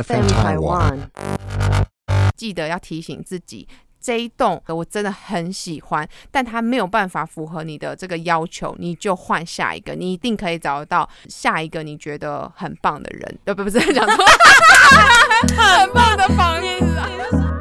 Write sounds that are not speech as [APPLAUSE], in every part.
FM Taiwan。记得要提醒自己。这一栋我真的很喜欢，但它没有办法符合你的这个要求，你就换下一个，你一定可以找得到下一个你觉得很棒的人。呃，不，不是讲错，[LAUGHS] 很棒的房子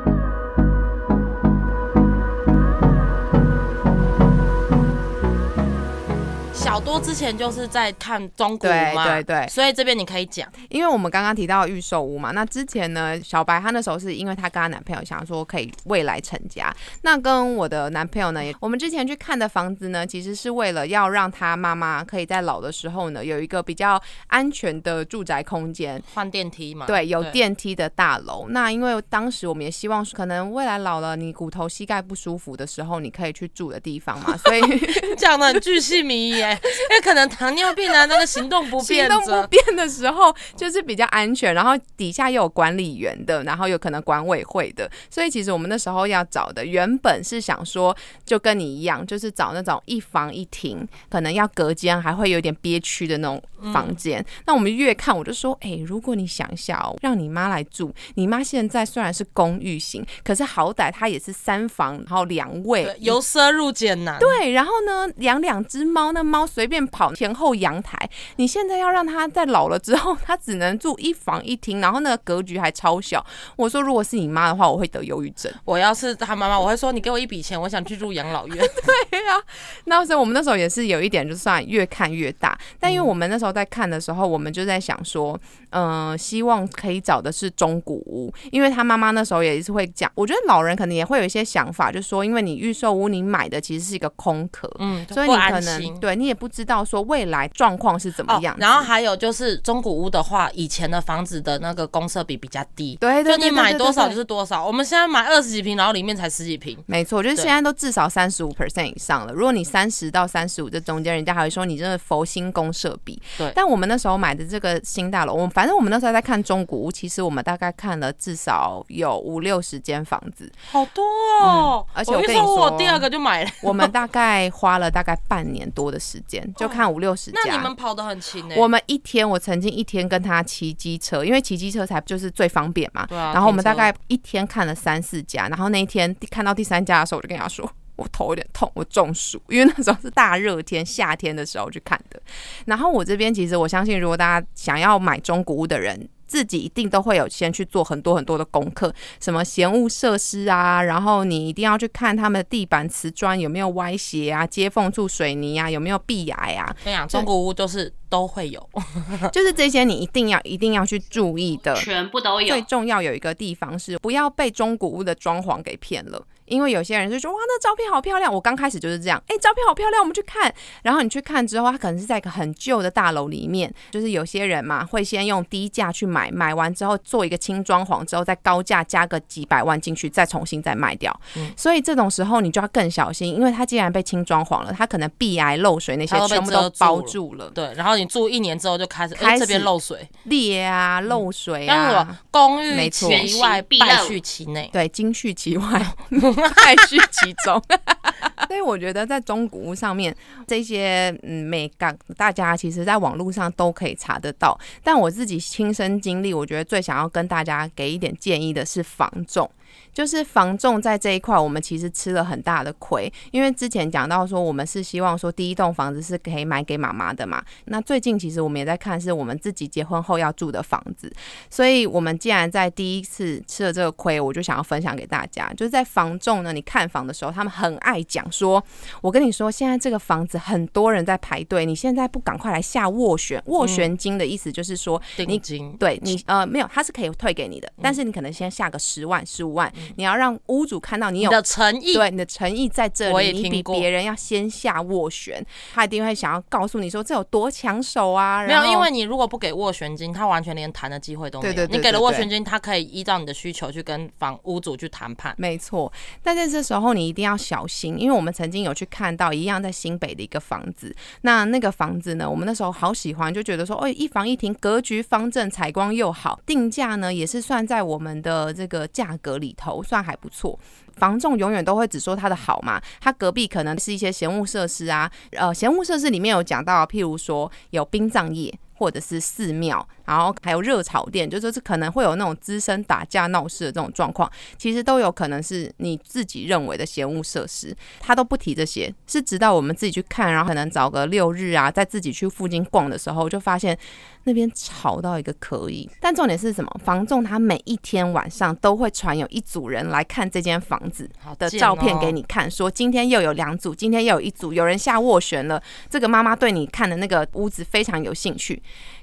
小多之前就是在看中古对嘛，对对，所以这边你可以讲，因为我们刚刚提到预售屋嘛，那之前呢，小白她那时候是因为她跟她男朋友想说可以未来成家，那跟我的男朋友呢，也我们之前去看的房子呢，其实是为了要让他妈妈可以在老的时候呢，有一个比较安全的住宅空间，换电梯嘛，对，有电梯的大楼。那因为当时我们也希望，可能未来老了，你骨头膝盖不舒服的时候，你可以去住的地方嘛，所以 [LAUGHS] [LAUGHS] 讲的很巨细靡遗耶，[LAUGHS] 因为可能糖尿病啊，那个行动不便行动不，便的时候，就是比较安全，然后底下又有管理员的，然后有可能管委会的，所以其实我们那时候要找的，原本是想说，就跟你一样，就是找那种一房一厅，可能要隔间，还会有点憋屈的那种房间。那我们越看，我就说，哎、如果你想一下哦，让你妈来住，你妈现在虽然是公寓型，可是好歹她也是三房，然后两卫，由奢入俭难，对，然后呢，养两只猫，那猫随便跑前后阳台。你现在要让它在老了之后，它只能住一房一厅，然后那个格局还超小。我说，如果是你妈的话，我会得忧郁症。我要是他妈妈，我会说你给我一笔钱，我想去住养老院。[LAUGHS] 对呀、那所以我们那时候也是有一点，就算越看越大。但因为我们那时候在看的时候，我们就在想说，嗯、希望可以找的是中古屋，因为他妈妈那时候也是会讲，我觉得老人可能也会有一些想法，就是说，因为你预售屋你买的其实是一个空壳，嗯，所以你可能。对你也不知道说未来状况是怎么样、哦然后还有就是中古屋的话，以前的房子的那个公设比比较低，对就你买多少就是多少。我们现在买二十几平，然后里面才十几平，没错，就是对现在都至少三十五 percent 以上了。如果你三十到三十五这中间，人家还会说你真的佛心公社比。对但我们那时候买的这个新大楼，我们反正我们那时候在看中古屋，其实我们大概看了至少有五六十间房子，好多哦。嗯而且我跟你说我第二个就买了。我们大概花了大概半年多的时间，[LAUGHS] 就看五六十那你。们跑得很勤呢、我们一天，我曾经一天跟他骑机车，因为骑机车才就是最方便嘛。对啊，然后我们大概一天看了三四家，然后那一天看到第三家的时候，我就跟他说。我头有点痛，我中暑，因为那时候是大热天，夏天的时候去看的。然后我这边其实我相信，如果大家想要买中古屋的人，自己一定都会有先去做很多很多的功课，什么嫌物设施啊，然后你一定要去看他们的地板瓷砖有没有歪斜啊，接缝处水泥啊有没有壁癌啊，跟你讲，中古屋就是都会有。[LAUGHS] 就是这些你一定要一定要去注意的。全部都有最。重要有一个地方是不要被中古屋的装潢给骗了，因为有些人就说哇，那照片好漂亮。我刚开始就是这样，哎、照片好漂亮，我们去看。然后你去看之后，它可能是在一个很旧的大楼里面，就是有些人嘛会先用低价去买，买完之后做一个轻装潢之后，再高价加个几百万进去，再重新再卖掉。嗯所以这种时候你就要更小心，因为它既然被轻装潢了，它可能壁癌漏水那些全部都包住了，对，然后你住一年之后就开始，开始哎这边漏水，裂啊、漏水啊么。公寓没错其外必絮其内。对，金絮其外，[LAUGHS] 败絮其中。[LAUGHS] 所以我觉得在中古屋上面这些嗯美感，大家其实在网络上都可以查得到。但我自己亲身经历，我觉得最想要跟大家给一点建议的是房仲。就是房仲在这一块，我们其实吃了很大的亏，因为之前讲到说，我们是希望说第一栋房子是可以买给妈妈的嘛。那最近其实我们也在看，是我们自己结婚后要住的房子。所以我们既然在第一次吃了这个亏，我就想要分享给大家，就是在房仲呢，你看房的时候，他们很爱讲说，我跟你说，现在这个房子很多人在排队，你现在不赶快来下斡旋，斡旋金的意思就是说，你定金对你呃没有，他是可以退给你的，但是你可能先下个十万、十五万，你要让屋主看到你有你的诚意，对你的诚意在这我也里，你比听别人要先下斡旋，他一定会想要告诉你说这有多抢手啊。没有，因为你如果不给斡旋金，他完全连谈的机会都没有。你给了斡旋金，他可以依照你的需求去跟房屋主去谈判。没错，但在这时候你一定要小心，因为我们曾经有去看到一样在新北的一个房子，那那个房子呢，我们那时候好喜欢，就觉得说，哦，一房一厅，格局方正，采光又好，定价呢也是算在我们的这个价格里头，算还不错。房仲永远都会只说它的好嘛，它隔壁可能是一些闲物设施啊，呃，闲物设施里面有讲到，譬如说有殡葬业。或者是寺庙，然后还有热炒店，就说是可能会有那种滋生打架闹事的这种状况，其实都有可能是你自己认为的闲物设施，他都不提这些，是直到我们自己去看，然后可能找个六日啊，在自己去附近逛的时候，就发现那边吵到一个可以。但重点是什么？房仲他每一天晚上都会传有一组人来看这间房子的照片给你看，说今天又有两组，今天又有一组，有人下斡旋了。这个妈妈对你看的那个屋子非常有兴趣。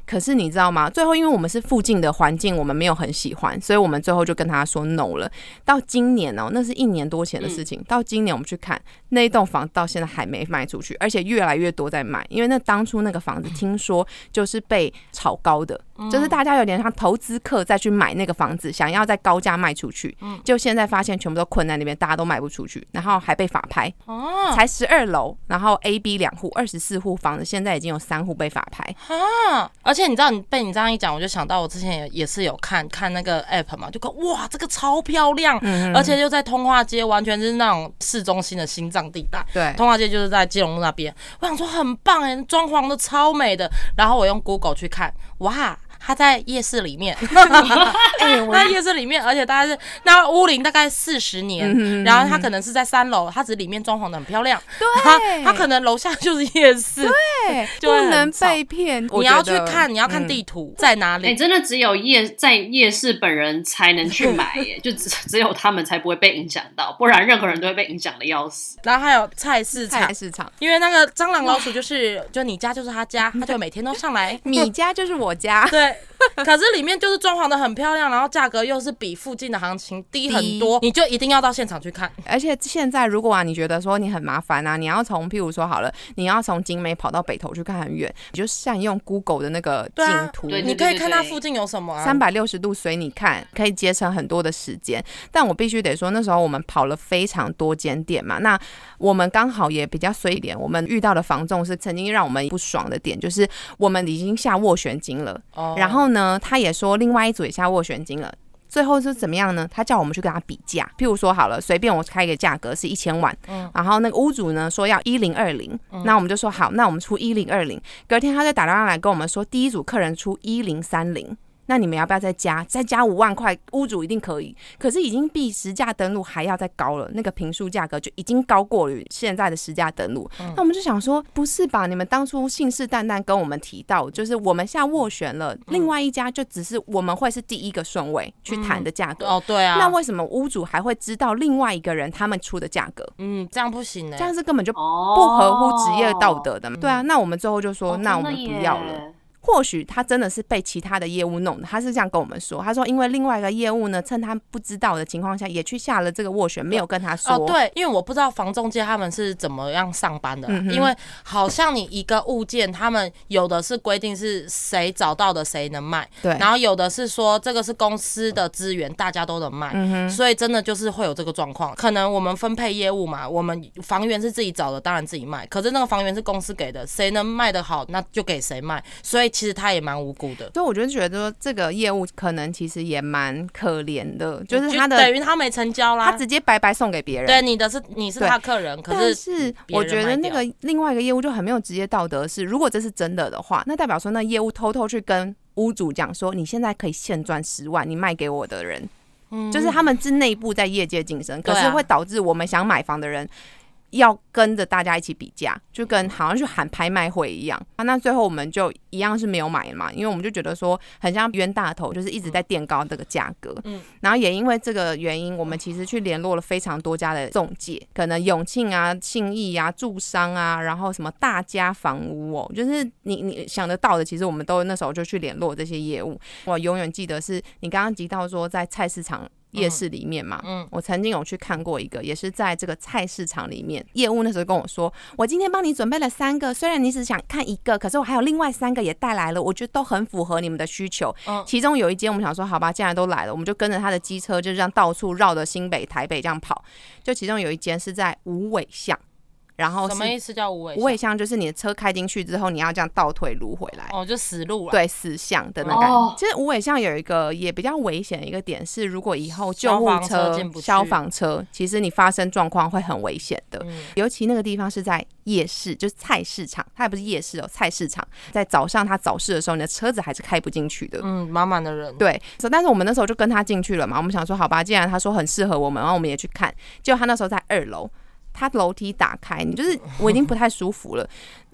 可是你知道吗？最后因为我们是附近的环境，我们没有很喜欢，所以我们最后就跟他说 no 了。到今年哦，那是一年多前的事情。到今年我们去看那一栋房，到现在还没卖出去，而且越来越多在卖。因为那当初那个房子听说就是被炒高的，就是大家有点像投资客再去买那个房子，想要在高价卖出去。就现在发现全部都困在那边，大家都卖不出去，然后还被法拍。哦，才十二楼，然后 A、B 两户，二十四户房子，现在已经有三户被法拍。哈，而且。你知道，你被你这样一讲，我就想到我之前也也是有看看那个 app 嘛，就看哇，这个超漂亮，而且就在通化街，完全是那种市中心的心脏地带。对，通化街就是在基隆路那边。我想说很棒哎，装潢的超美的。然后我用 Google 去看，哇。他在夜市里面，[LAUGHS] [LAUGHS] 哎，在夜市里面，而且大概是那屋龄大概四十年，然后他可能是在三楼，他只里面装潢的很漂亮，对，他可能楼下就是夜市，对，[LAUGHS] 不能被骗，你要去看，你要看地图在哪里，哎，真的只有夜在夜市本人才能去买，耶，就只只有他们才不会被影响到，不然任何人都会被影响的要死。然后还有菜市场，菜市场，因为那个蟑螂老鼠就是，就你家就是他家，他就每天都上来，你家就是我家，对。可是里面就是装潢的很漂亮，然后价格又是比附近的行情低很多，你就一定要到现场去看。而且现在如果啊，你觉得说你很麻烦啊，你要从譬如说好了，你要从景美跑到北投去看很远，你就善用 Google 的那个景图，你可以看它附近有什么，三百六十度随你看，可以节省很多的时间。但我必须得说，那时候我们跑了非常多间店嘛，那我们刚好也比较衰一点，我们遇到的房仲是曾经让我们不爽的点，就是我们已经下斡旋金了，然后呢。他也说另外一组也下斡旋金了，最后是怎么样呢？他叫我们去跟他比价，譬如说好了，随便我开一个价格是一千万，嗯，然后那个屋主呢说要一零二零，那我们就说好，那我们出一零二零，隔天他就打电话来跟我们说，第一组客人出一零三零。那你们要不要再加？再加五万块，屋主一定可以。可是已经比实价登录还要再高了，那个平数价格就已经高过于现在的实价登录。那我们就想说，不是吧？你们当初信誓旦旦跟我们提到，就是我们下斡旋了，另外一家就只是我们会是第一个顺位去谈的价格。哦，对啊。那为什么屋主还会知道另外一个人他们出的价格？嗯，这样不行呢。这样是根本就不合乎职业道德的。对啊，那我们最后就说，那我们不要了。或许他真的是被其他的业务弄的，他是这样跟我们说。他说，因为另外一个业务呢，趁他不知道的情况下，也去下了这个斡旋，没有跟他说。哦，对，因为我不知道房中介他们是怎么样上班的，因为好像你一个物件，他们有的是规定是谁找到的谁能卖，对，然后有的是说这个是公司的资源，大家都能卖，嗯所以真的就是会有这个状况。可能我们分配业务嘛，我们房源是自己找的，当然自己卖，可是那个房源是公司给的，谁能卖得好，那就给谁卖，所以。其实他也蛮无辜的，所以我就觉得说这个业务可能其实也蛮可怜的，就是他的等于他没成交啦，他直接白白送给别人。对，你的是你是他客人，可是是我觉得那个另外一个业务就很没有职业道德。是如果这是真的的话，那代表说那业务偷偷去跟屋主讲说，你现在可以现赚十万，你卖给我的人，就是他们是内部在业界晋升，可是会导致我们想买房的人。要跟着大家一起比价，就跟好像去喊拍卖会一样啊。那最后我们就一样是没有买嘛，因为我们就觉得说很像冤大头，就是一直在垫高这个价格。嗯，然后也因为这个原因，我们其实去联络了非常多家的中介，可能永庆啊、信义啊、住商啊，然后什么大家房屋哦，就是你你想得到的，其实我们都那时候就去联络这些业务。我永远记得是你刚刚提到说在菜市场。夜市里面嘛，嗯，我曾经有去看过一个，也是在这个菜市场里面，业务那时候跟我说，我今天帮你准备了三个，虽然你只想看一个，可是我还有另外三个也带来了，我觉得都很符合你们的需求。嗯，其中有一间我们想说，好吧，既然都来了，我们就跟着他的机车，就这样到处绕着新北、台北这样跑。就其中有一间是在五尾巷。然后什么意思叫无尾无尾巷，就是你的车开进去之后，你要这样倒退撸回来。哦，就死路了。，对死巷的那感觉。哦其实无尾巷有一个也比较危险的一个点是，如果以后救护车消防车，其实你发生状况会很危险的。嗯尤其那个地方是在夜市，就是菜市场，它也不是夜市哦，菜市场。在早上它早市的时候，你的车子还是开不进去的。嗯，满满的人。对，所以但是我们那时候就跟他进去了嘛，我们想说好吧，既然他说很适合我们，然后我们也去看。结果他那时候在二楼，他楼梯打开，你就是我已经不太舒服了。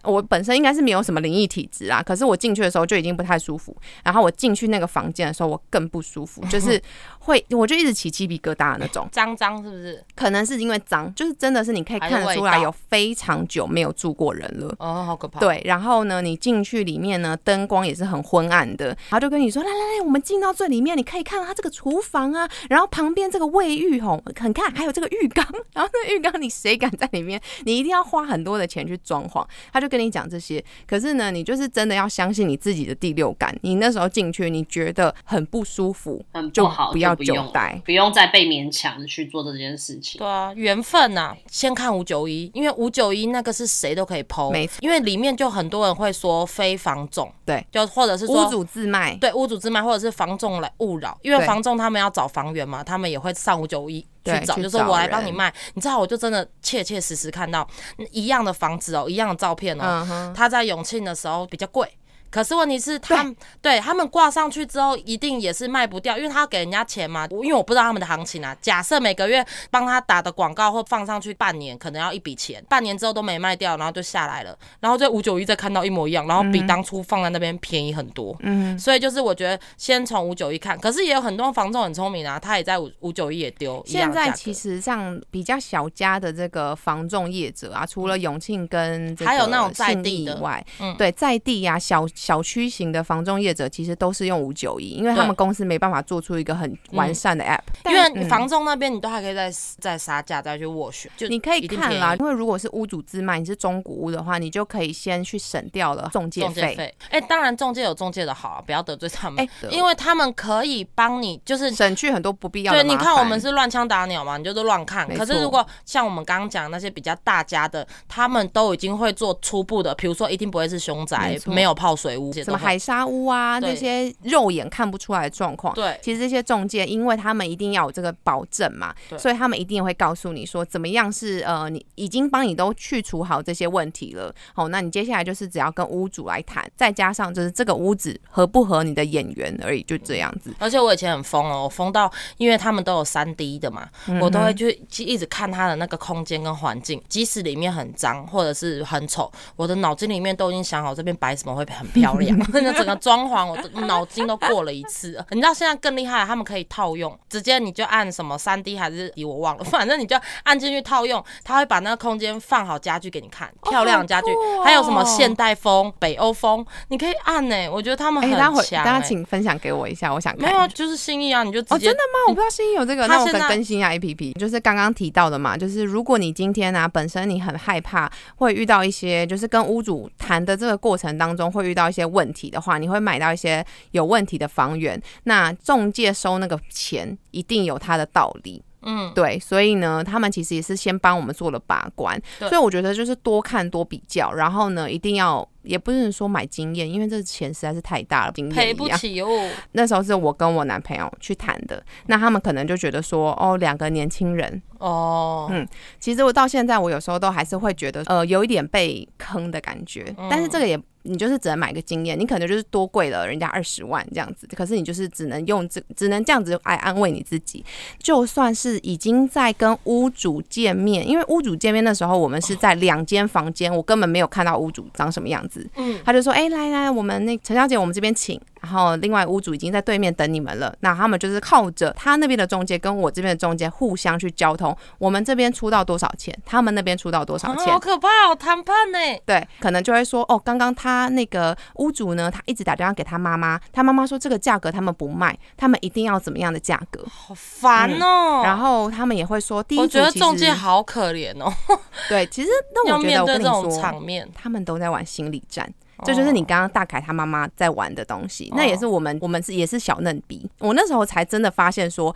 我本身应该是没有什么灵异体质啊，可是我进去的时候就已经不太舒服。然后我进去那个房间的时候，我更不舒服，[LAUGHS] 就是会我就一直起鸡皮疙瘩的那种。脏脏是不是？可能是因为脏，就是真的是你可以看得出来有非常久没有住过人了。哦，好可怕。，对，然后呢，你进去里面呢，灯光也是很昏暗的，然后就跟你说，来来来，我们进到最里面，你可以看到它这个厨房啊，然后旁边这个卫浴吼，很看还有这个浴缸，[LAUGHS] 然后那个浴缸你谁敢在里面？你一定要花很多的钱去装潢。他就跟你讲这些，可是呢，你就是真的要相信你自己的第六感，你那时候进去，你觉得很不舒服，就很不好，不要久待。不用再被勉强去做这件事情。对啊，缘分呐、先看五九一，因为五九一那个是谁都可以剖，没错。因为里面就很多人会说非房仲，对，就或者是说屋主自卖，对屋主自卖，或者是房仲来勿扰，因为房仲他们要找房源嘛，他们也会上五九一去找，就说我来帮你卖。你知道，我就真的切切实实看到一样的房子哦，一样的照片哦，他在永庆的时候比较贵。可是问题是，他们对他们挂上去之后，一定也是卖不掉，因为他要给人家钱嘛。我因为我不知道他们的行情啊。假设每个月帮他打的广告或放上去半年，可能要一笔钱，半年之后都没卖掉，然后就下来了。然后在五九一再看到一模一样，然后比当初放在那边便宜很多。嗯，所以就是我觉得先从五九一看，可是也有很多房仲很聪明啊，他也在五五九一也丢现在其实像比较小家的这个房仲业者啊，除了永庆跟还有那种在地的以外，嗯对在地呀、小小区型的房仲业者，其实都是用五九一，因为他们公司没办法做出一个很完善的 app，、因为嗯房仲那边你都还可以再再杀价再去斡旋，就你可以看啦，因为如果是屋主自卖，你是中古屋的话，你就可以先去省掉了中介费。哎、当然中介有中介的好啊，不要得罪他们，哎因为他们可以帮你，就是。省去很多不必要的对，你看我们是乱枪打鸟嘛，你就是乱看。可是如果像我们刚刚讲那些比较大家的，他们都已经会做初步的，比如说一定不会是凶宅没有泡水屋，什么海沙屋啊，对那些肉眼看不出来的状况。对其实这些中介，因为他们一定要有这个保证嘛，所以他们一定会告诉你说，怎么样是呃，你已经帮你都去除好这些问题了。好，那你接下来就是只要跟屋主来谈，再加上就是这个屋子合不合你的眼缘而已，就这样子。而且我以前很疯哦，我疯到，因为他们都有三 D 的嘛，嗯我都会去去一直看他的那个空间跟环境，即使里面很脏或者是很丑，我的脑筋里面都已经想好这边摆什么会很漂亮，[LAUGHS] 那整个装潢我的脑筋都过了一次了。你知道现在更厉害，他们可以套用，直接你就按什么三 D 还是我忘了，反正你就按进去套用，他会把那个空间放好家具给你看，漂亮的家具，还有什么现代风、北欧风，你可以按呢、我觉得他们哎、很待会强、大家欸。请分享给我一下，我想看。没有啊，就是心意啊，你就直哦，接、真的吗？我不知道新意有这个，那我他现在可更新一下 A P P。就是刚刚提到的嘛，就是如果你今天啊本身你很害怕会遇到一些，就是跟屋主谈的这个过程当中会遇到一些问题的话，你会买到一些有问题的房源，那中介收那个钱一定有他的道理。嗯，对，所以呢，他们其实也是先帮我们做了把关，所以我觉得就是多看多比较，然后呢，一定要也不是说买经验，因为这钱实在是太大了，经验赔不。起哦。那时候是我跟我男朋友去谈的，那他们可能就觉得说，哦，两个年轻人，哦，嗯其实我到现在我有时候都还是会觉得，呃，有一点被坑的感觉。但是这个也，你就是只能买个经验，你可能就是多贵了人家二十万这样子，可是你就是只能用这，只能这样子来安慰你自己。就算是已经在跟屋主见面，因为屋主见面的时候，我们是在两间房间，我根本没有看到屋主长什么样子。嗯，他就说：“哎、来来，我们那陈小姐，我们这边请。”然后另外屋主已经在对面等你们了。那他们就是靠着他那边的中介跟我这边的中介互相去交通，我们这边出到多少钱，他们那边出到多少钱啊好。可怕哦，谈判呢？对，可能就会说哦，刚刚他那个屋主呢，他一直打电话给他妈妈，他妈妈说这个价格他们不卖，他们一定要怎么样的价格。好烦哦。然后他们也会说，第一我觉得中介好可怜哦，[LAUGHS] 对，其实那要我觉得我跟你说，场面，他们都在玩心理战。这就是你刚刚大凯他妈妈在玩的东西，那也是我们我们是也是小嫩逼。我那时候才真的发现说，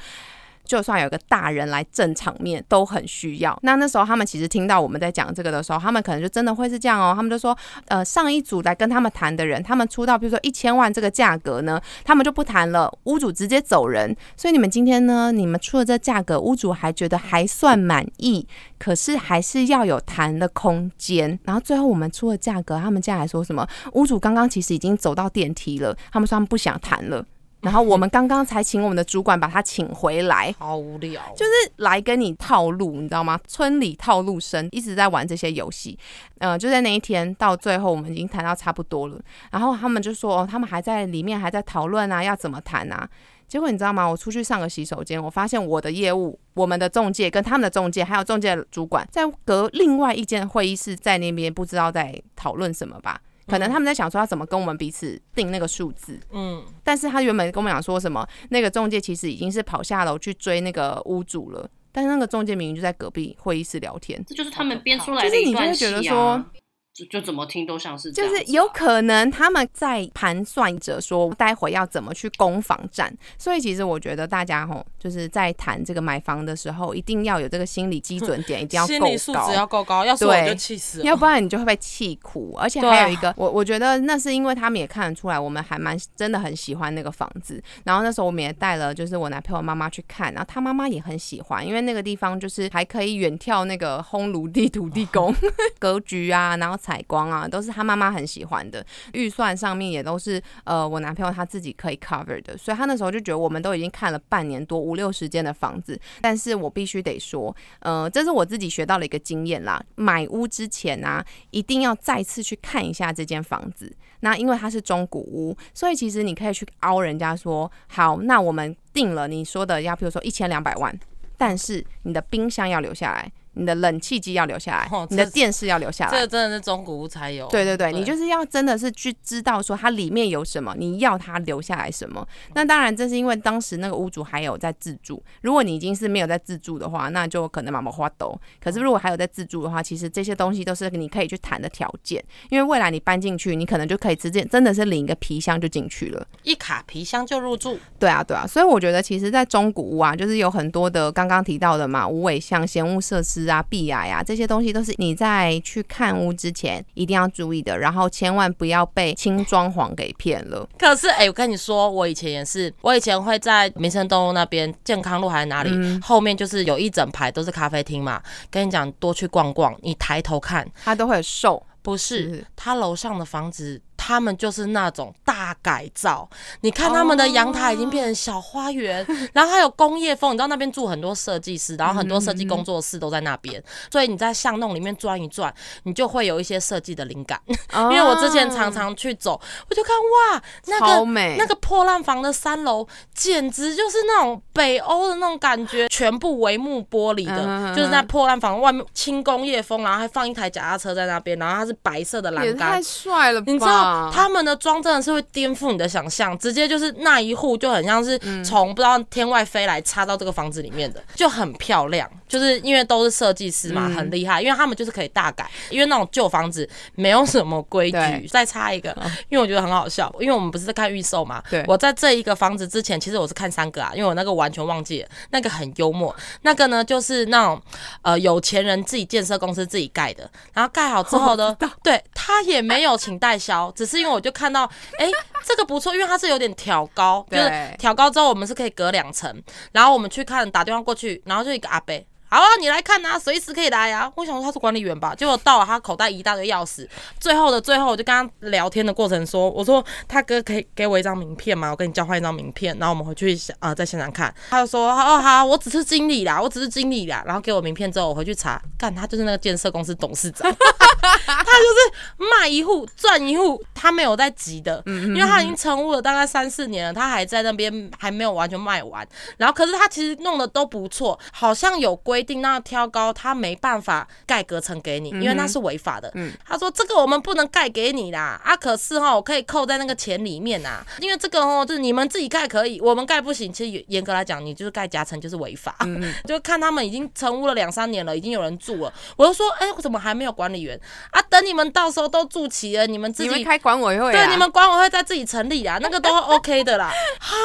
就算有个大人来镇场面，都很需要。那那时候他们其实听到我们在讲这个的时候，他们可能就真的会是这样哦。他们就说，呃，上一组来跟他们谈的人，他们出到比如说一千万这个价格呢，他们就不谈了，屋主直接走人。所以你们今天呢，你们出了这价格，屋主还觉得还算满意，可是还是要有谈的空间。然后最后我们出了价格，他们家还说什么？屋主刚刚其实已经走到电梯了，他们说他们不想谈了。然后我们刚刚才请我们的主管把他请回来，好无聊，就是来跟你套路，你知道吗？村里套路生一直在玩这些游戏。呃，就在那一天到最后，我们已经谈到差不多了，然后他们就说，他们还在里面还在讨论啊，要怎么谈啊？结果你知道吗？我出去上个洗手间，我发现我的业务、我们的中介跟他们的中介，还有中介主管，在隔另外一间会议室，在那边不知道在讨论什么吧。可能他们在想说要怎么跟我们彼此定那个数字，嗯，但是他原本跟我们讲说什么，那个中介其实已经是跑下楼去追那个屋主了，但是那个中介明明就在隔壁会议室聊天，这就是他们编出来的一段戏啊。就就怎么听都像是，就是有可能他们在盘算着说待会要怎么去攻防战，所以其实我觉得大家吼就是在谈这个买房的时候，一定要有这个心理基准 [LAUGHS] 点，一定要够高，要够高，要是我就气死，要不然你就会被气哭。而且还有一个，我我觉得那是因为他们也看得出来，我们还蛮真的很喜欢那个房子。然后那时候我们也带了就是我男朋友妈妈去看，然后他妈妈也很喜欢，因为那个地方就是还可以远眺那个烘炉地土地公 [LAUGHS] 格局啊，然后。采光啊，都是他妈妈很喜欢的，预算上面也都是呃我男朋友他自己可以 cover 的，所以他那时候就觉得我们都已经看了半年多五六十间的房子，但是我必须得说，呃，这是我自己学到了一个经验啦，买屋之前啊，一定要再次去看一下这间房子，那因为它是中古屋，所以其实你可以去凹人家说，好，那我们定了你说的要，比如说一千两百万，但是你的冰箱要留下来。你的冷气机要留下来，你的电视要留下来，这个真的是中古屋才有。对对对，你就是要真的是去知道说它里面有什么，你要它留下来什么。那当然，这是因为当时那个屋主还有在自住。如果你已经是没有在自住的话，那就可能慢慢花抖。可是如果还有在自住的话，其实这些东西都是你可以去谈的条件。因为未来你搬进去，你可能就可以直接真的是领一个皮箱就进去了，一卡皮箱就入住。对啊对啊，所以我觉得其实，在中古屋啊，就是有很多的刚刚提到的嘛，无尾巷、闲物设施啊、壁癌呀。这些东西都是你在去看屋之前一定要注意的，然后千万不要被轻装潢给骗了。可是，哎，我跟你说，我以前也是，我以前会在民生东路那边健康路还是哪里，后面就是有一整排都是咖啡厅嘛。跟你讲，多去逛逛，你抬头看，它都会瘦。不是，他楼上的房子。他们就是那种大改造，你看他们的阳台已经变成小花园，然后还有工业风，你知道那边住很多设计师，然后很多设计工作室都在那边，所以你在巷弄里面转一转，你就会有一些设计的灵感。因为我之前常常去走，我就看哇，那个那个破烂房的三楼，简直就是那种北欧的那种感觉，全部帷幕玻璃的，就是在破烂房外面轻工业风，然后还放一台脚踏车在那边，然后它是白色的栏杆，太帅了，你知道。他们的装真的是会颠覆你的想象，直接就是那一户就很像是从不知道天外飞来插到这个房子里面的，就很漂亮。就是因为都是设计师嘛，很厉害，因为他们就是可以大改。因为那种旧房子没有什么规矩。再插一个，因为我觉得很好笑，因为我们不是在看预售嘛。对。我在这一个房子之前，其实我是看三个啊，因为我那个完全忘记了，那个很幽默。那个呢，就是那种呃有钱人自己建设公司自己盖的，然后盖好之后呢，[LAUGHS] 对他也没有请代销，只是因为我就看到，哎，这个不错，因为它是有点挑高，就是挑高之后我们是可以隔两层，然后我们去看，打电话过去，然后就一个阿伯。好啊，你来看呐，随时可以来呀。我想说他是管理员吧，结果到了他口袋一大堆钥匙。最后的最后，我就跟他聊天的过程说：“我说他哥可以给我一张名片吗？我跟你交换一张名片，然后我们回去啊在现场看。”他就说：“哦好，我只是经理啦，我只是经理啦。”然后给我名片之后，我回去查，干他就是那个建设公司董事长，他就是卖一户赚一户，他没有在急的，因为他已经成屋了大概三四年了，他还在那边还没有完全卖完。然后可是他其实弄的都不错，好像有规。规定，那挑高他没办法盖隔层给你，因为那是违法的。嗯他说这个我们不能盖给你啦，啊，可是哈，我可以扣在那个钱里面呐，因为这个哦，就是你们自己盖可以，我们盖不行。其实严格来讲，你就是盖夹层就是违法。嗯 [LAUGHS] 就看他们已经成屋了两三年了，已经有人住了，我就说，哎、我怎么还没有管理员啊？等你们到时候都住齐了，你们自己开管委会啊？对，你们管委会再自己成立啊，那个都 OK 的啦。[LAUGHS] 哈，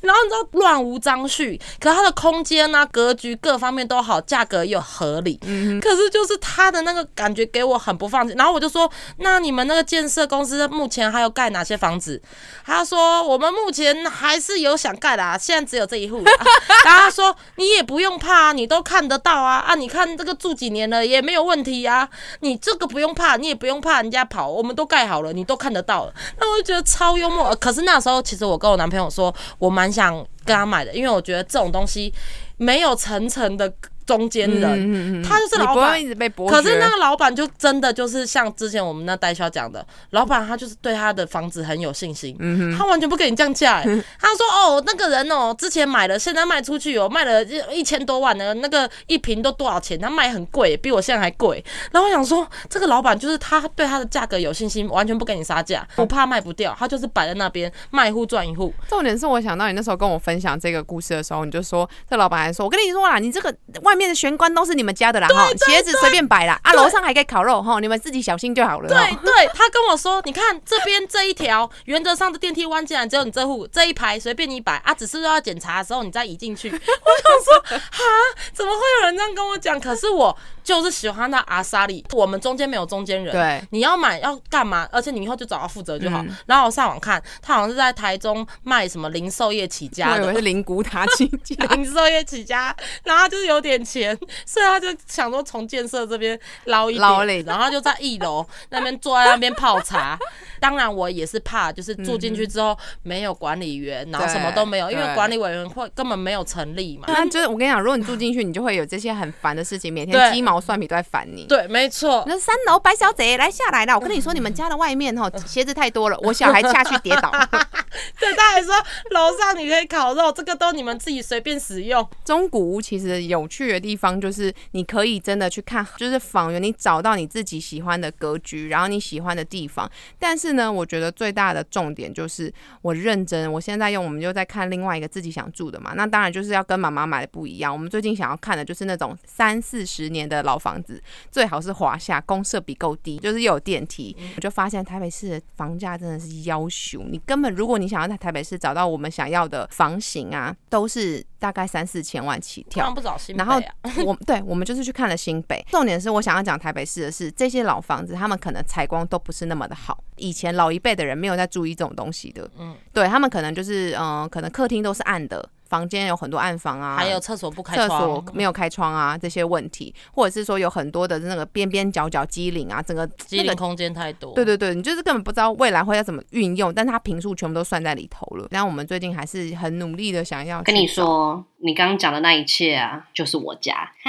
然后你知道乱无章序，可它的空间啊、格局各方面都好，价格又合理。可是就是他的那个感觉给我很不放心。然后我就说，那你们那个建设公司目前还有盖哪些房子？他说我们目前还是有想盖的啊，现在只有这一户啦。[LAUGHS] 然后他说你也不用怕啊，你都看得到啊啊，你看这个住几年了也没有问题啊，你这个不用怕，你也不用怕人家跑，我们都盖好了，你都看得到了。那我就觉得超幽默。可是那时候其实我跟我男朋友说，我蛮想跟他买的，因为我觉得这种东西没有层层的中间人，他就是老板一直被剥削。可是那个老板就真的就是像之前我们那代销讲的，老板他就是对他的房子很有信心，嗯他完全不给你降价、欸。他说哦，那个人哦，之前买了，现在卖出去哦，卖了一千多万的，那个一瓶都多少钱？他卖很贵，比我现在还贵。然后我想说，这个老板就是他对他的价格有信心，完全不给你杀价，不怕卖不掉，他就是摆在那边卖一户赚一户。重点是我想到你那时候跟我分享这个故事的时候，你就说这老板还说，我跟你说啦，你这个外面的玄关都是你们家的啦，哈，鞋子随便摆啦，啊，楼上还可以烤肉哈，你们自己小心就好了。对对，他跟我说，你看这边这一条，[LAUGHS] 原则上的电梯弯进来只有你这户这一排随便你摆啊，只是要检查的时候你再移进去。[LAUGHS] 我想说，哈，怎么会有人这样跟我讲？可是我就是喜欢那阿莎里，我们中间没有中间人。对你要买要干嘛？而且你以后就找他负责就好。嗯然后我上网看，他好像是在台中卖什么零售业起家的。是灵骨塔起家。[LAUGHS] 零售业起家，然后他就是有点钱，[LAUGHS] 所以他就想说从建设这边捞一捞然后他就在一楼那边坐在那边泡茶。[LAUGHS] 当然我也是怕，就是住进去之后没有管理员，然后什么都没有，因为管理委员会根本没有成立嘛。那就是我跟你讲，如果你住进去，你就会有这些很烦的事情，每天对鸡毛蒜皮都在烦你。对，没错。那三楼白小姐来下来了，我跟你说，你们家的外面哈 [LAUGHS] 鞋子太多了，我小孩下去跌倒。[LAUGHS] 对，他还说楼上你可以烤肉，这个都你们自己随便使用。中古屋其实有趣的地方就是，你可以真的去看，就是房源，你找到你自己喜欢的格局，然后你喜欢的地方。但是呢，我觉得最大的重点就是我认真，我现在用，我们就在看另外一个自己想住的嘛。那当然就是要跟妈妈买的不一样。我们最近想要看的就是那种三四十年的老房子，最好是华夏，公设比够低，就是又有电梯。我就发现台北市的房价真的是要求，你根本如果你想要在台北市找到我们想要的房型啊，都是大概三四千万起跳。不找新北然后啊？我对我们就是去看了新北，重点是我想要讲台北市的是这些老房子，他们可能采光都不是那么的好。以前老一辈的人没有在注意这种东西的，嗯嗯，对他们可能就是嗯、呃可能客厅都是暗的，房间有很多暗房啊，还有厕所不开厕窗，所没有开窗啊这些问题，或者是说有很多的那个边边角角机灵啊，整个机灵空间太多。对对对，你就是根本不知道未来会要怎么运用，但是它平数全部都算在里头了。然后我们最近还是很努力的想要跟你，说，你刚刚讲的那一切啊，就是我家。[LAUGHS]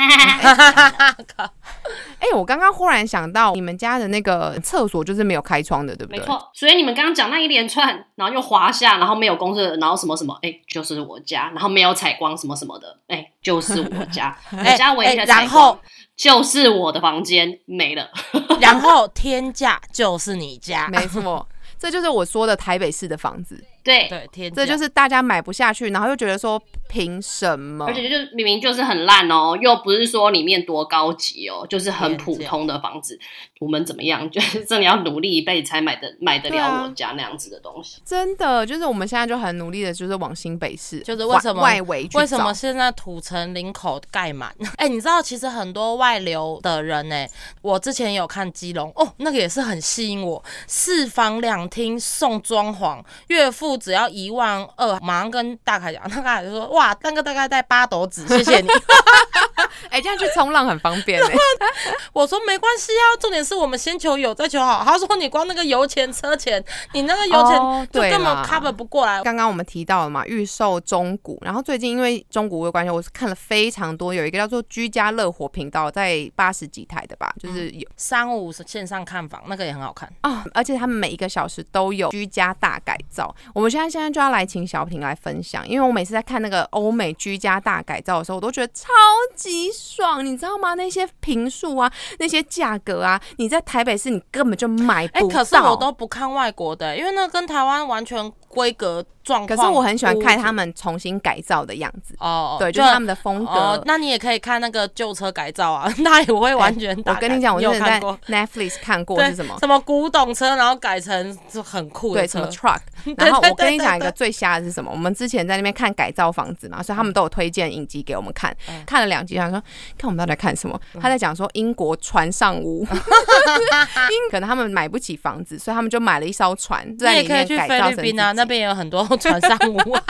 哎、我刚刚忽然想到，你们家的那个厕所就是没有开窗的，对不对？没错，所以你们刚刚讲那一连串，然后又滑下，然后没有公厕，然后什么什么，哎、就是我家，然后没有采光什么什么的，哎、就是我家，[LAUGHS] 我家唯一的哎采然后光就是我的房间没了。[LAUGHS] 然后天价就是你家，没错，这就是我说的台北市的房子，对，对天，这就是大家买不下去，然后又觉得说凭什么？而且就是明明就是很烂哦，又不是说里面多高级哦，就是很普通的房子。我们怎么样？[LAUGHS] 就是真的要努力一辈子才买的买得了我家那样子的东西。真的就是我们现在就很努力的，就是往新北市，就是为什么外外围为什么现在土城林口盖满？哎、你知道其实很多外流的人呢、我之前有看基隆哦，那个也是很吸引我，四房两厅送装潢，月付只要一万二，马上跟大凯讲，大凯就说哇，那个大概在八斗子，谢谢你。[LAUGHS] [LAUGHS] 哎、这样去冲浪很方便哎、[LAUGHS] 我说没关系啊，重点是我们先求有再求好。他说你光那个油钱车钱，你那个油钱就根本 cover 不过来。刚刚我们提到了嘛，预售中古，然后最近因为中古屋的关系，我是看了非常多，有一个叫做居家乐活频道，在八十几台的吧，就是有三五是线上看房，那个也很好看。啊、而且他们每一个小时都有居家大改造。我们现在现在就要来请小平来分享，因为我每次在看那个欧美居家大改造的时候，我都觉得超级级爽，你知道吗？那些平数啊，那些价格啊，你在台北市你根本就买、不到。可是我都不看外国的、因为那跟台湾完全规格状况。可是我很喜欢看他们们重新改造的样子，哦，对，就是他们的风格。哦，那你也可以看那个旧车改造啊，那也会完全我跟你讲，我有在。Netflix 看过是什么？什么古董车，然后改成就很酷的对，车，什么 truck。[LAUGHS] 然后我跟你讲一个最瞎的是什么？我们之前在那边看改造房子嘛，所以他们都有推荐影集给我们看，嗯看了两集，他说看我们到底在看什么？他在讲说英国船上屋，[LAUGHS] 英可能他们买不起房子，所以他们就买了一艘船，你在里也可以去面改造成菲律宾啊，那边也有很多船上屋。[LAUGHS]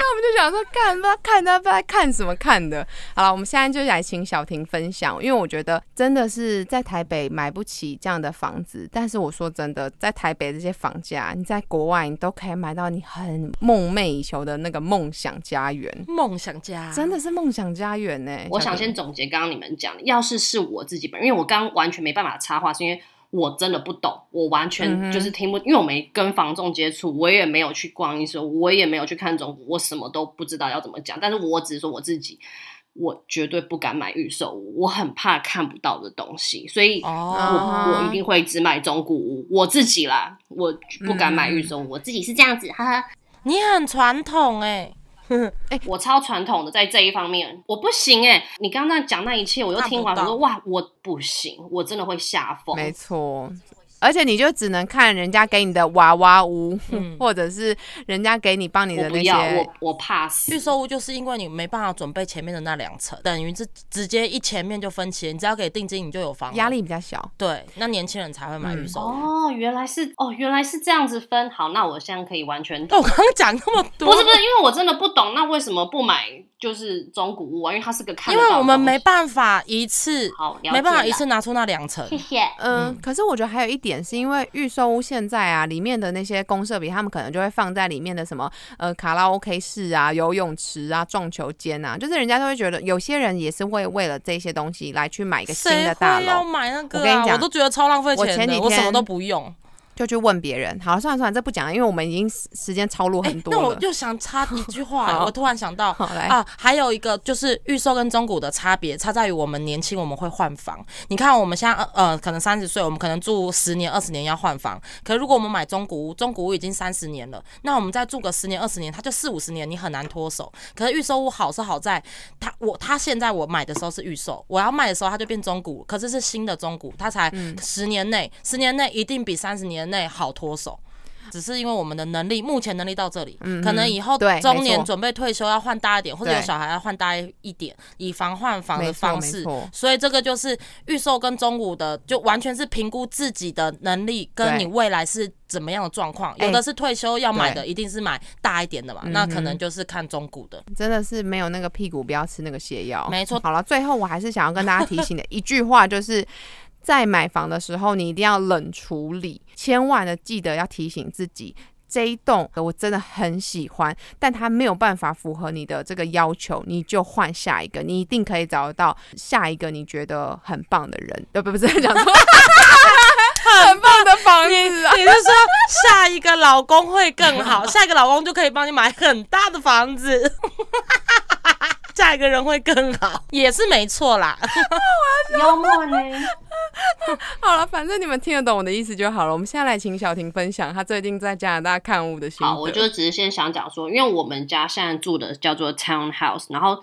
那我们就想说，看他看他不知道看什么看的。好了，我们现在就来请小婷分享，因为我觉得真的是在台北买不起这样的房子，但是我说真的，在台北这些房价，你在国外你都可以买到你很梦寐以求的那个梦想家园，梦想家真的是梦想家园呢、我想先总结刚刚你们讲的，要是是我自己本人，因为我刚刚完全没办法插话，是因为我真的不懂，我完嗯全就是听不，因为我没跟房仲接触，我也没有去逛一手，我也没有去看中古，我什么都不知道要怎么讲。但是我只是说我自己，我绝对不敢买预售屋，我很怕看不到的东西，所以我、哦，我一定会只买中古屋。我自己啦，我不敢买预售屋，我自己是这样子，哈哈。你很传统哎、[LAUGHS] 我超传统的在这一方面，我不行哎、你刚刚讲那一切，我又听完，我说哇，我不行，我真的会吓疯。没错。而且你就只能看人家给你的娃娃屋，嗯 [LAUGHS] 或者是人家给你帮你的那我不要，些我我怕死。预售屋就是因为你没办法准备前面的那两层，等于是直接一前面就分期，你只要给定金你就有房压。力比较小。对，那年轻人才会买预售屋。哦，原来是哦，原来是这样子分。好，那我现在可以完全哦我刚刚讲那么多，不是不是，因为我真的不懂，那为什么不买就是中古屋啊？因为它是个因为我们没办法一次，好，没办法一次拿出那两层谢。谢。嗯，可是我觉得还有一点是因为预售屋现在啊，里面的那些公设比，他们可能就会放在里面的什么呃卡拉 OK 室啊、游泳池啊、撞球间啊，就是人家都会觉得有些人也是会为了这些东西来去买一个新的大会要楼，买那个、啊？我跟你讲我都觉得超浪费我前几钱的，我什么都不用。就去问别人。好，算了算了，这不讲了，因为我们已经时时间超录很多那我了。就想插一句话、[LAUGHS] 好我突然想到。好来，啊，还有一个就是预售跟中古的差别，差在于我们年轻我们会换房。你看我们现在呃呃，可能三十岁，我们可能住十年、二十年要换房。可如果我们买中古屋，中古屋已经三十年了，那我们再住个十年、二十年，它就四五十年，你很难脱手。可是预售屋好是好在它我它现在我买的时候是预售，我要卖的时候它就变中古，可是是新的中古，它才嗯十年内，十年内一定比三十年内好脱手。只是因为我们的能力，目前能力到这里，嗯可能以后对中年准备退休要换大一点，或者有小孩要换大一点，以防换房的方式。所以这个就是预售跟中古的，就完全是评估自己的能力跟你未来是怎么样的状况。哎有的是退休要买的，一定是买大一点的嘛，那可能就是看中古的。真的是没有那个屁股不要吃那个泻药。没错好了，最后我还是想要跟大家提醒的 [LAUGHS] 一句话就是。在买房的时候，你一定要冷处理，千万的记得要提醒自己，这一栋我真的很喜欢，但它没有办法符合你的这个要求，你就换下一个，你一定可以找得到下一个你觉得很棒的人。呃，不，不是讲错，[LAUGHS] 很棒的房子啊！你是说下一个老公会更好，[LAUGHS] 下一个老公就可以帮你买很大的房子，下一个人会更好，也是没错啦。[LAUGHS] 幽默呢？[LAUGHS] 好了，反正你们听得懂我的意思就好了。我们现在来请小婷分享她最近在加拿大看屋的心得。好，我就只是先想讲说，因为我们家现在住的叫做 townhouse，然后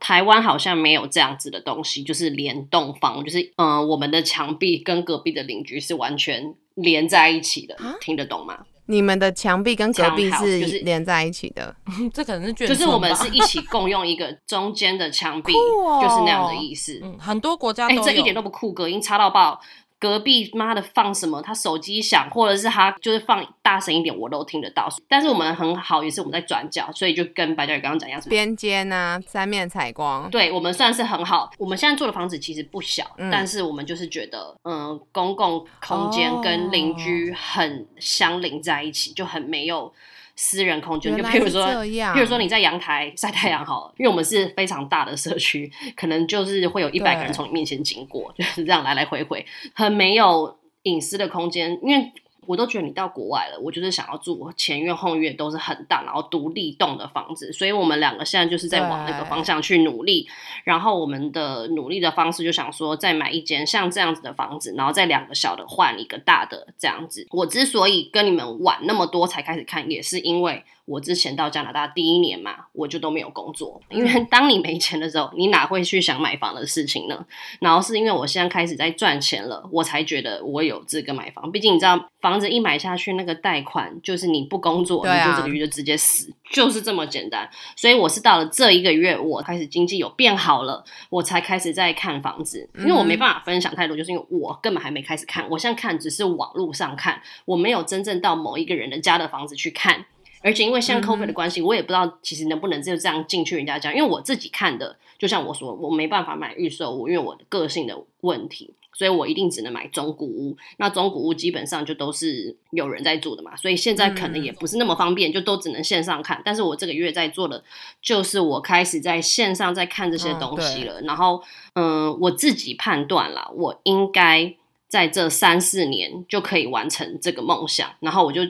台湾好像没有这样子的东西，就是联动房，就是嗯、呃我们的墙壁跟隔壁的邻居是完全连在一起的，听得懂吗？你们的墙壁跟隔壁是是连在一起的，[LAUGHS] 这可能是卷就是我们是一起共用一个中间的墙壁，哦就是那样的意思。嗯，很多国家哎、都欸。这一点都不酷，隔音差到爆。隔壁妈的放什么，他手机响，或者是他就是放大声一点，我都听得到。但是我们很好，也是我们在转角，所以就跟白嘉宇刚刚讲一样，什么边间啊，三面采光。对我们算是很好。我们现在住的房子其实不小，嗯但是我们就是觉得，嗯，公共空间哦跟邻居很相邻在一起，就很没有私人空间。就譬如说，这样譬如说你在阳台晒太阳好了，因为我们是非常大的社区，可能就是会有一百个人从你面前经过，就是这样来来回回，很没有隐私的空间，因为。我都觉得你到国外了，我就是想要住前院后院都是很大，然后独立栋的房子。所以我们两个现在就是在往那个方向去努力。然后我们的努力的方式就想说，再买一间像这样子的房子，然后再两个小的换一个大的这样子。我之所以跟你们晚那么多才开始看，也是因为。我之前到加拿大第一年嘛，我就都没有工作，因为当你没钱的时候，你哪会去想买房的事情呢？然后是因为我现在开始在赚钱了，我才觉得我有资格买房。毕竟你知道，房子一买下去，那个贷款就是你不工作，你就这个月就直接死，就是这么简单。所以我是到了这一个月，我开始经济有变好了，我才开始在看房子。因为我没办法分享太多，就是因为我根本还没开始看，我现在看只是网络上看，我没有真正到某一个人的家的房子去看。而且因为像 COVID 的关系，我也不知道其实能不能就这样进去人家家，因为我自己看的，就像我说，我没办法买预售屋，因为我的个性的问题，所以我一定只能买中古屋。那中古屋基本上就都是有人在住的嘛，所以现在可能也不是那么方便，就都只能线上看。但是我这个月在做的，就是我开始在线上在看这些东西了。然后，嗯，我自己判断了，我应该在这三四年就可以完成这个梦想。然后我就。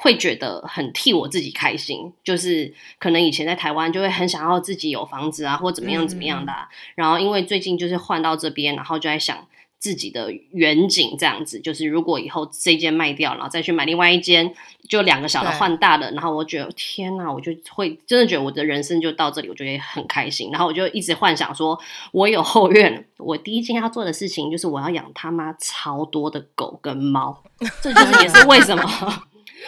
会觉得很替我自己开心，就是可能以前在台湾就会很想要自己有房子啊，或怎么样怎么样的。然后因为最近就是换到这边，然后就在想自己的远景这样子，就是如果以后这间卖掉，然后再去买另外一间，就两个小的换大的。然后我觉得天哪，我就会真的觉得我的人生就到这里，我觉得很开心。然后我就一直幻想说，我有后院，我第一件要做的事情就是我要养他妈超多的狗跟猫，这就是也是为什么。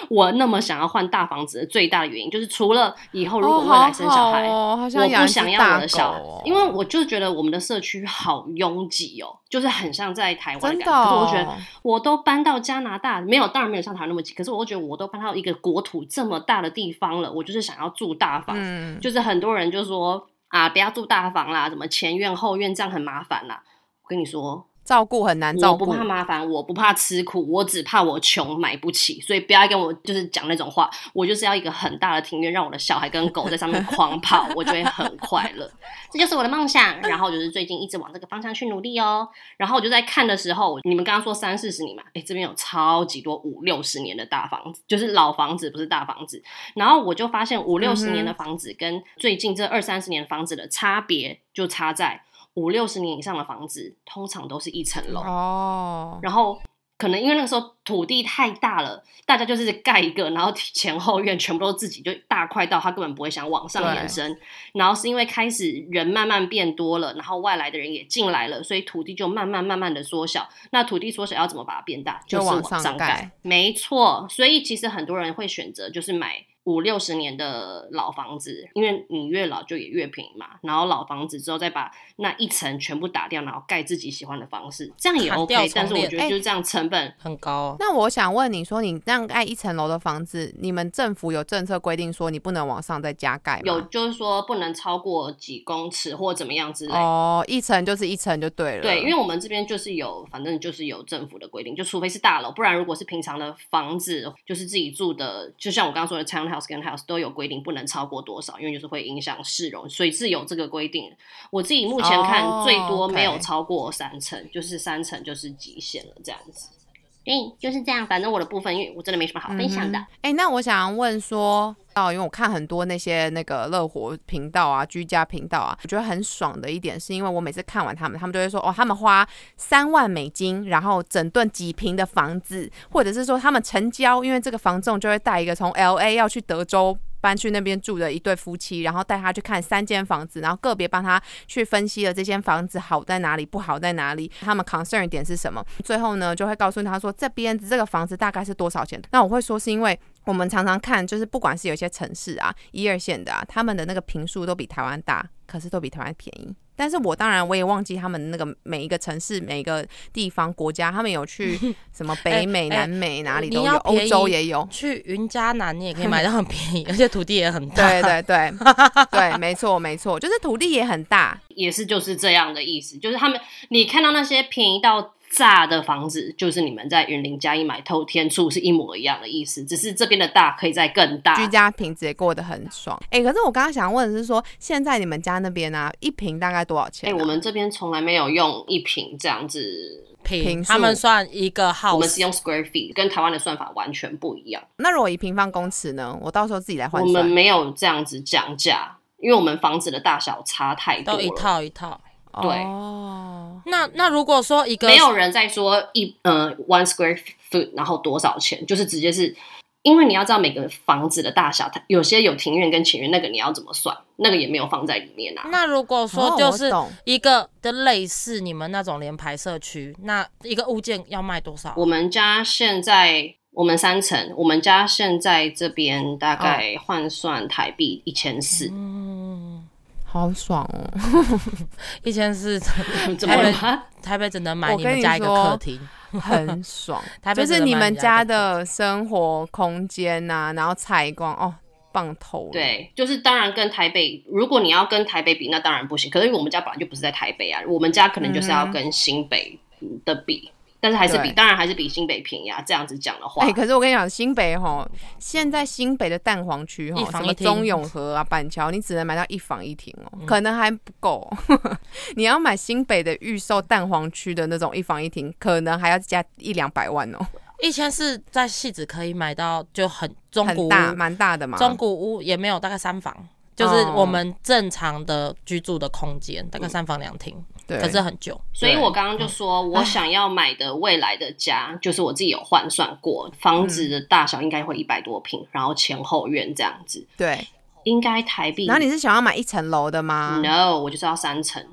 我那么想要换大房子的最大的原因，就是除了以后如果未来生小孩，我不想要我的小孩，因为我就觉得我们的社区好拥挤哦，就是很像在台湾感觉。可是我觉得我都搬到加拿大，没有，当然没有像台湾那么挤。可是我觉得我都搬到一个国土这么大的地方了，我就是想要住大房。就是很多人就说啊，不要住大房啦，什么前院后院这样很麻烦啦。我跟你说。照顾很难照顾，我不怕麻烦，我不怕吃苦，我只怕我穷买不起，所以不要跟我就是讲那种话。我就是要一个很大的庭院，让我的小孩跟狗在上面狂跑，我就会很快乐。这就是我的梦想。然后就是最近一直往这个方向去努力哦。然后我就在看的时候，你们刚刚说三四十年嘛，哎，这边有超级多五六十年的大房子，就是老房子，不是大房子。然后我就发现五六十年的房子跟最近这二三十年房子的差别，就差在。五六十年以上的房子，通常都是一层楼哦。然后可能因为那个时候土地太大了，大家就是盖一个，然后前后院全部都自己就大块到他根本不会想往上延伸。然后是因为开始人慢慢变多了，然后外来的人也进来了，所以土地就慢慢慢慢的缩小。那土地缩小要怎么把它变大？就是往上盖。没错，所以其实很多人会选择就是买。五六十年的老房子，因为你越老就也越平嘛。然后老房子之后再把那一层全部打掉，然后盖自己喜欢的方式，这样也 OK。但是我觉得就是这样成本很高。那我想问你说，你这样盖一层楼的房子，你们政府有政策规定说你不能往上再加盖吗？有，就是说不能超过几公尺或怎么样之类。哦，一层就是一层就对了。对，因为我们这边就是有，反正就是有政府的规定，就除非是大楼，不然如果是平常的房子，就是自己住的，就像我刚刚说的 townhouse 跟 house 都有。规定不能超过多少，因为就是会影响市容，所以是有这个规定。我自己目前看最多没有超过三层，就是三层就是极限了，这样子。诶，就是这样。反正我的部分，因为我真的没什么好分享的。哎，那我想问说，哦，因为我看很多那些那个乐活频道啊、居家频道啊，我觉得很爽的一点，是因为我每次看完他们，他们都会说，哦，他们花三万美金，然后整顿几平的房子，或者是说他们成交，因为这个房仲就会带一个从 L A 要去德州。搬去那边住的一对夫妻，然后带他去看三间房子，然后个别帮他去分析了这间房子好在哪里，不好在哪里，他们 concern 点是什么。最后呢，就会告诉他说这边这个房子大概是多少钱。那我会说是因为我们常常看，就是不管是有些城市啊，一二线的啊，他们的那个平数都比台湾大，可是都比台湾便宜。但是我当然我也忘记他们那个每一个城市、每一个地方、国家，他们有去 [LAUGHS] 什么北美、南美哪里都有，欧洲也有。去云嘉南你也可以买到很便宜，[LAUGHS] 而且土地也很大。对对对 [LAUGHS] 对，没错没错，就是土地也很大，也是就是这样的意思，就是他们你看到那些便宜到。炸的房子就是你们在云林嘉义买透天厝是一模一样的意思，只是这边的大可以再更大，居家品质也过得很爽。哎，可是我刚刚想问的是说，现在你们家那边呢，一平大概多少钱？哎，我们这边从来没有用一平这样子平，他们算一个我们是。用 square feet，跟台湾的算法完全不一样。那如果以平方公尺呢？我到时候自己来换我们算。没有这样子讲价，因为我们房子的大小差太多了。都一套一套。对。哦，那那如果说一个没有人在说一呃 one square foot，然后多少钱，就是直接是，因为你要知道每个房子的大小，它有些有庭院跟前院，那个你要怎么算，那个也没有放在里面啊。那如果哦说就是一个的类似你们那种联排社区，那一个物件要卖多少？我们家现在我们三层，我们家现在这边大概换算台币一千四，嗯，好爽哦！一千四，台北？台北只能买你你们家一个客厅。很爽 [LAUGHS] 台，北就是你们家的的生活空间呐、然后采光哦，棒头了。，对，就是当然跟台北，如果你要跟台北比，那当然不行。可是因为我们家本来就不是在台北啊，我们家可能就是要跟新北的比，但是还是比，对当然还是比新北便宜啊。这样子讲的话，哎、可是我跟你讲，新北吼，现在新北的蛋黄区哈，什么一房一厅中永和啊、板桥，你只能买到一房一厅嗯哦，[LAUGHS] 可能还不够。[LAUGHS] 你要买新北的预售蛋黄区的那种一房一厅，可能还要加一两百万哦，[LAUGHS] 一千是在戏子可以买到就很中古屋很大，蛮大的嘛。中古屋也没有大概三房，就是我们正常的居住的空间，大概三房两厅，对，可是很旧。所以我刚刚就说，我想要买的未来的家，就是我自己有换算过，房子的大小应该会一百多平，然后前后院这样子，对。应该台币。然后你是想要买一层楼的吗？No，我就是要三层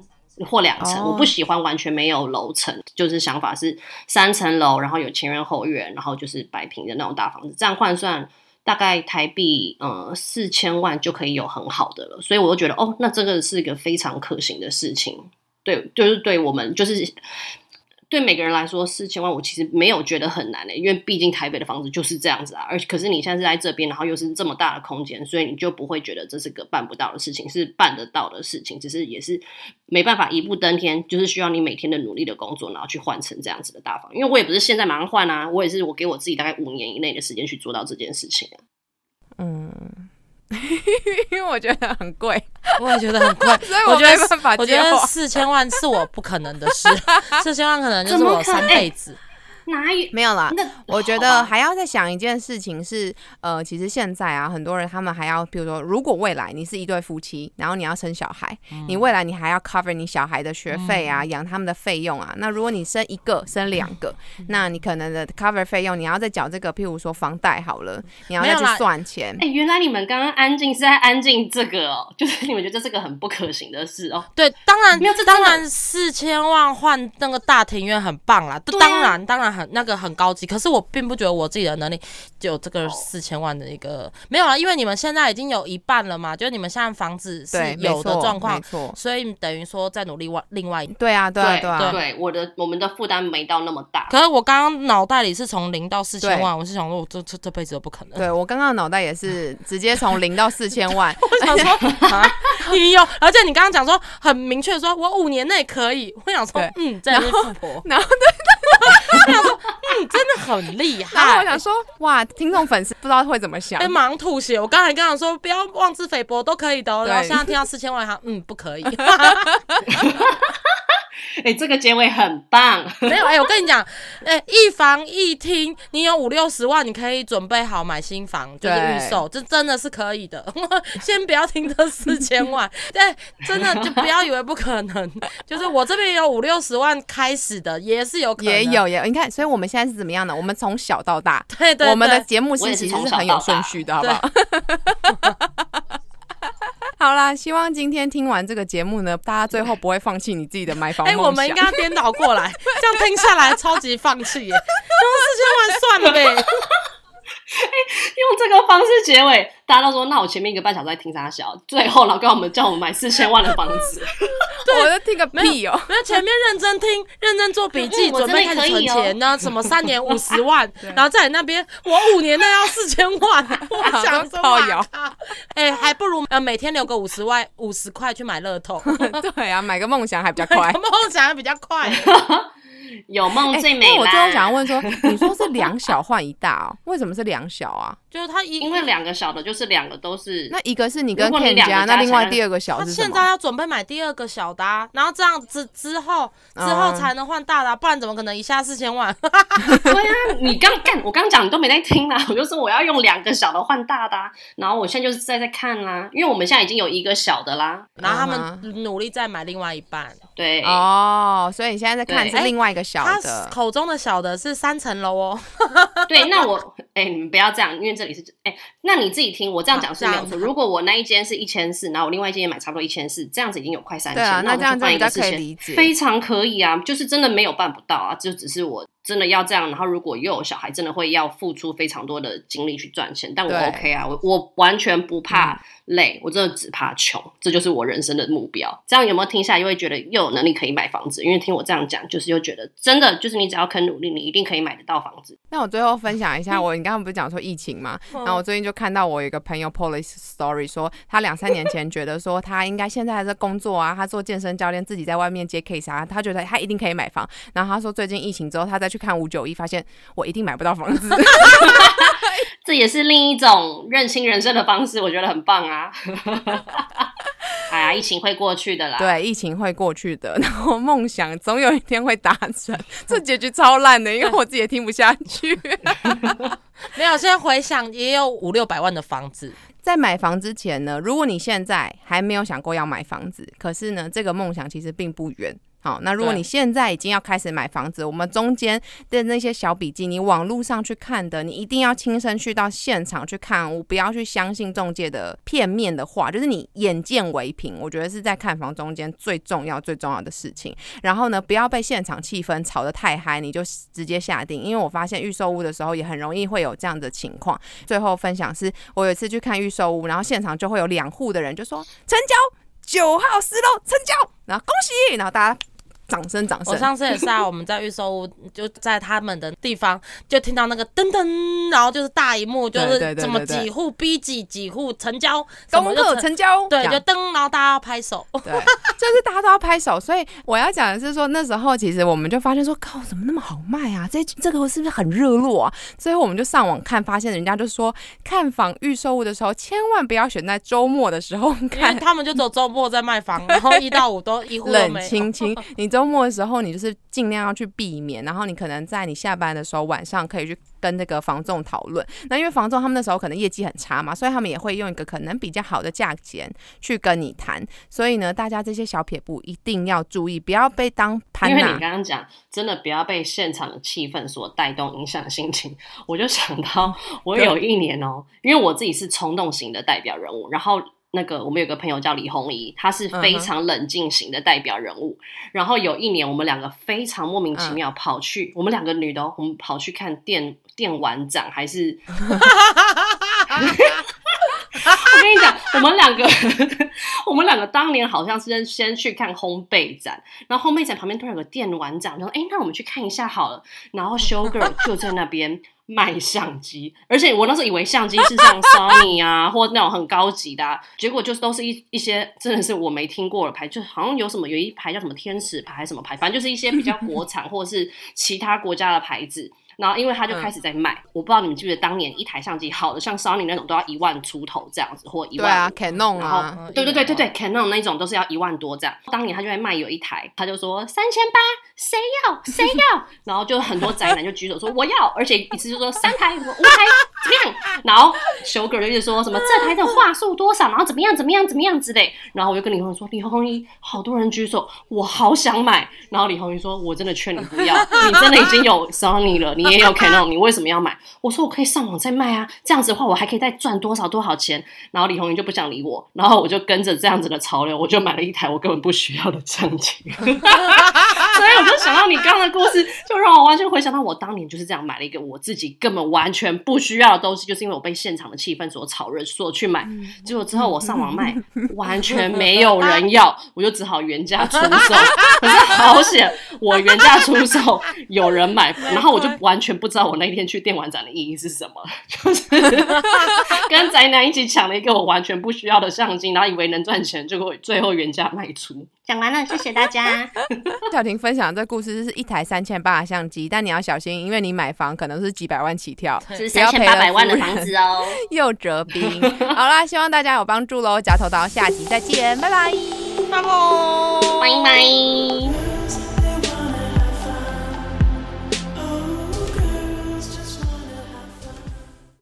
或两层，哦我不喜欢完全没有楼层，就是想法是三层楼，然后有前院后院，然后就是百平的那种大房子，这样换算。大概台币呃四千万就可以有很好的了，所以我就觉得哦，那这个是一个非常可行的事情。对，就是对我们就是对每个人来说，四千万我其实没有觉得很难的、因为毕竟台北的房子就是这样子啊。而可是你现在是在这边，然后又是这么大的空间，所以你就不会觉得这是个办不到的事情，是办得到的事情，只是也是没办法一步登天，就是需要你每天的努力的工作，然后去换成这样子的大房。因为我也不是现在马上换啊，我也是我给我自己大概五年以内的时间去做到这件事情啊。嗯，[LAUGHS] 因为我觉得很贵，我也觉得很贵，[LAUGHS] 所以我觉得没办法我觉得。四千万是我不可能的事，[LAUGHS] 四千万可能就是我三辈子。哪有？没有啦，那我觉得还要再想一件事情是，呃，其实现在啊，很多人他们还要，比如说，如果未来你是一对夫妻，然后你要生小孩，你未来你还要 cover 你小孩的学费啊，养他们的费用啊。那如果你生一个、生两个，那你可能的 cover 费用你要再缴这个，譬如说房贷好了，你要再去算钱。哎、原来你们刚刚安静是在安静这个哦，就是你们觉得这是个很不可行的事哦。对，当然没有这，真的当然四千万换那个大庭院很棒啦，当然当然很那个很高级，可是我并不觉得我自己的能力就有这哦个四千万的一个没有了，因为你们现在已经有一半了嘛，就是你们现在房子是有的状况没，错。所以等于说在努力外另外一。对啊，对啊，对对啊，对，我的我们的负担没到那么大。可是我刚刚脑袋里是从零到四千万，我是想说，我这这这辈子都不可能。对我刚刚脑袋也是直接从零到四千万，[LAUGHS] 我想说啊，你有，而且你刚刚讲说很明确，说我五年内可以。我想说，嗯，这样是富婆，然 [LAUGHS] 后嗯，真的很厉然后害。我想说，哇，听众粉丝不知道会怎么想被。马上吐血！我刚才跟他说不要妄自菲薄，都可以的、哦。然后现在听到四千万，他嗯不可以，[LAUGHS] 哎、这个结尾很棒。没有哎、我跟你讲，哎、一房一厅，你有五六十万，你可以准备好买新房，就是对预售，这真的是可以的。[LAUGHS] 先不要听这四千万，对，真的就不要以为不可能，[LAUGHS] 就是我这边有五六十万开始的，也是有可能，也有也有，你看，所以我们现在是怎么样的？我们从小到大，对对我们的节目是其实是很有顺序的，好不好？[LAUGHS] 好啦，希望今天听完这个节目呢，大家最后不会放弃你自己的买房哎。我们应该要颠倒过来，[LAUGHS] 这样听下来超级放弃耶，用四千万算了呗。用这个方式结尾，大家都说那我前面一个半小时在听啥小，最后老跟我们叫我们买四千万的房子，[LAUGHS] 我就听个屁哦、[LAUGHS] 没有前面认真听，认真做笔记，准备开始存钱，然后什么三年五十万，然后在你那边我五年内要四千万，我想说靠哎、还不如呃每天留个五十万五十块去买乐透，[LAUGHS] 对啊，买个梦想还比较快。[LAUGHS] 梦想还比较快。[LAUGHS] [LAUGHS] 有梦最美那我最后想要问说，你说是两 [LAUGHS] 小换一大哦？为什么是两小啊？就是他一因为两个小的，就是两个都是那一个是你跟 Ken 家，那另外第二个小他？现在要准备买第二个小的、啊，然后这样子之后之后嗯才能换大的啊、不然怎么可能一下四千万？[LAUGHS] 对啊，你刚干，我刚讲你都没在听啦。我就说我要用两个小的换大的、啊，然后我现在就是在在看啦，因为我们现在已经有一个小的啦。然后他嗯们努力再买另外一半。对，哦，所以你现在在看是另外一个小他的。口中的小的是三层楼哦，[LAUGHS] 对，那我哎、你们不要这样，因为这里是哎、那你自己听我这样讲是没有错。如果我那一间是一千四，然后我另外一间也买差不多一千四，这样子已经有快三千，啊，那我这样就换一个子大家可以理解。非常可以啊，就是真的没有办不到啊，就只是我真的要这样，然后如果又有小孩，真的会要付出非常多的精力去赚钱，但我 OK 啊，我我完全不怕累，我真的只怕穷，这就是我人生的目标。这样有没有听下来，又会觉得又有能力可以买房子？因为听我这样讲，就是又觉得真的就是你只要肯努力，你一定可以买得到房子。那我最后分享一下，我你刚刚不是讲说疫情嘛？嗯然后我最近就看到我有一个朋友 po 了一 story，说他两三年前觉得说他应该现在还在工作啊，他做健身教练，自己在外面接 case 啊，他觉得他一定可以买房。然后他说最近疫情之后，他再去看五九一，发现我一定买不到房子。[LAUGHS] 这也是另一种认清人生的方式，我觉得很棒啊！[LAUGHS] 哎呀，疫情会过去的啦。对，疫情会过去的，然后梦想总有一天会达成。这结局超烂的，因为我自己也听不下去。[LAUGHS] 没有，现在回想也有五六百万的房子，在买房之前呢，如果你现在还没有想过要买房子，可是呢，这个梦想其实并不远。好，那如果你现在已经要开始买房子，我们中间的那些小笔记，你网络上去看的，你一定要亲身去到现场去看，我不要去相信中介的片面的话，就是你眼见为凭，我觉得是在看房中间最重要最重要的事情。然后呢，不要被现场气氛吵得太嗨，你就直接下定，因为我发现预售屋的时候也很容易会有这样的情况。最后分享是我有一次去看预售屋，然后现场就会有两户的人就说成交九号十楼成交，然后恭喜，然后大家掌声掌声。我上次也是啊，我们在预售屋就在他们的地方，就听到那个噔噔，然后就是大荧幕，就是怎么几户逼几几户成交，功课成交，对，就噔，然后大家要拍手。对，[LAUGHS] 就是大家都要拍手，所以我要讲的是说，那时候其实我们就发现说，靠，怎么那么好卖啊？这这个是不是很热络啊？最后我们就上网看，发现人家就说，看房预售屋的时候，千万不要选在周末的时候看。他们就走周末在卖房，然后一到五都一户都冷。清清，你周末的时候，你就是尽量要去避免，然后你可能在你下班的时候，晚上可以去跟那个房仲讨论。那因为房仲他们那时候可能业绩很差嘛，所以他们也会用一个可能比较好的价钱去跟你谈。所以呢，大家这些小撇步一定要注意，不要被当潘因为你。刚刚讲，真的不要被现场的气氛所带动，影响心情。我就想到，我有一年哦、因为我自己是冲动型的代表人物，然后那个我们有个朋友叫李红怡，她是非常冷静型的代表人物。然后有一年，我们两个非常莫名其妙跑去，我们两个女的、哦，我们跑去看电电玩展，还是 [LAUGHS] [LAUGHS] 我，们两个，[LAUGHS] 我们两个当年好像是先去看烘焙展，然后烘焙展旁边突然有个电玩展，然后哎，那我们去看一下好了。然后 Show Girl 就在那边卖相机，而且我那时候以为相机是像 Sony 啊，[LAUGHS] 或那种很高级的、啊，结果就是都是一一些真的是我没听过的牌，就好像有什么有一排叫什么天使牌还是什么牌，反正就是一些比较国产或者是其他国家的牌子。然后因为他就开始在卖，我不知道你们记不记得当年一台相机好的像 Sony 那种都要一万出头这样子，或一万对啊，Canon 然后对对对对对，Canon 那种都是要一万多这样。当年他就在卖有一台，他就说三千八，谁要谁要？[LAUGHS] 然后就很多宅男就举手说我要，而且一次就说三台、五台怎么样？然后修哥就一直说什么这台的话术多少，然后怎么样怎么样怎么样之类。然后我就跟李红说，李红一好多人举手，我好想买。然后李红一说，我真的劝你不要，你真的已经有 Sony 了，你也有 Canon，你为什么要买？我说我可以上网再卖啊，这样子的话我还可以再赚多少多少钱。然后李红云就不想理我，然后我就跟着这样子的潮流，我就买了一台我根本不需要的相机。[LAUGHS] 所以我就想到你刚刚的故事，就让我完全回想到我当年就是这样买了一个我自己根本完全不需要的东西，就是因为我被现场的气氛所炒热，所去买。结果之后我上网卖，[LAUGHS] 完全没有人要，我就只好原价出售。可是好险，我原价出售有人买，然后我就完全不知道我那天去电玩展的意义是什么，就是 [LAUGHS] 跟宅男一起抢了一个我完全不需要的相机，然后以为能赚钱，结果最后原价卖出。讲完了，谢谢大家。小婷分享这故事是一台三千八的相机，但你要小心，因为你买房可能是几百万起跳，[LAUGHS] 是三千八百万的房子哦，[LAUGHS] 又折兵。[LAUGHS] 好啦，希望大家有帮助喽，夹头刀，下集再见，拜拜，拜拜，拜拜。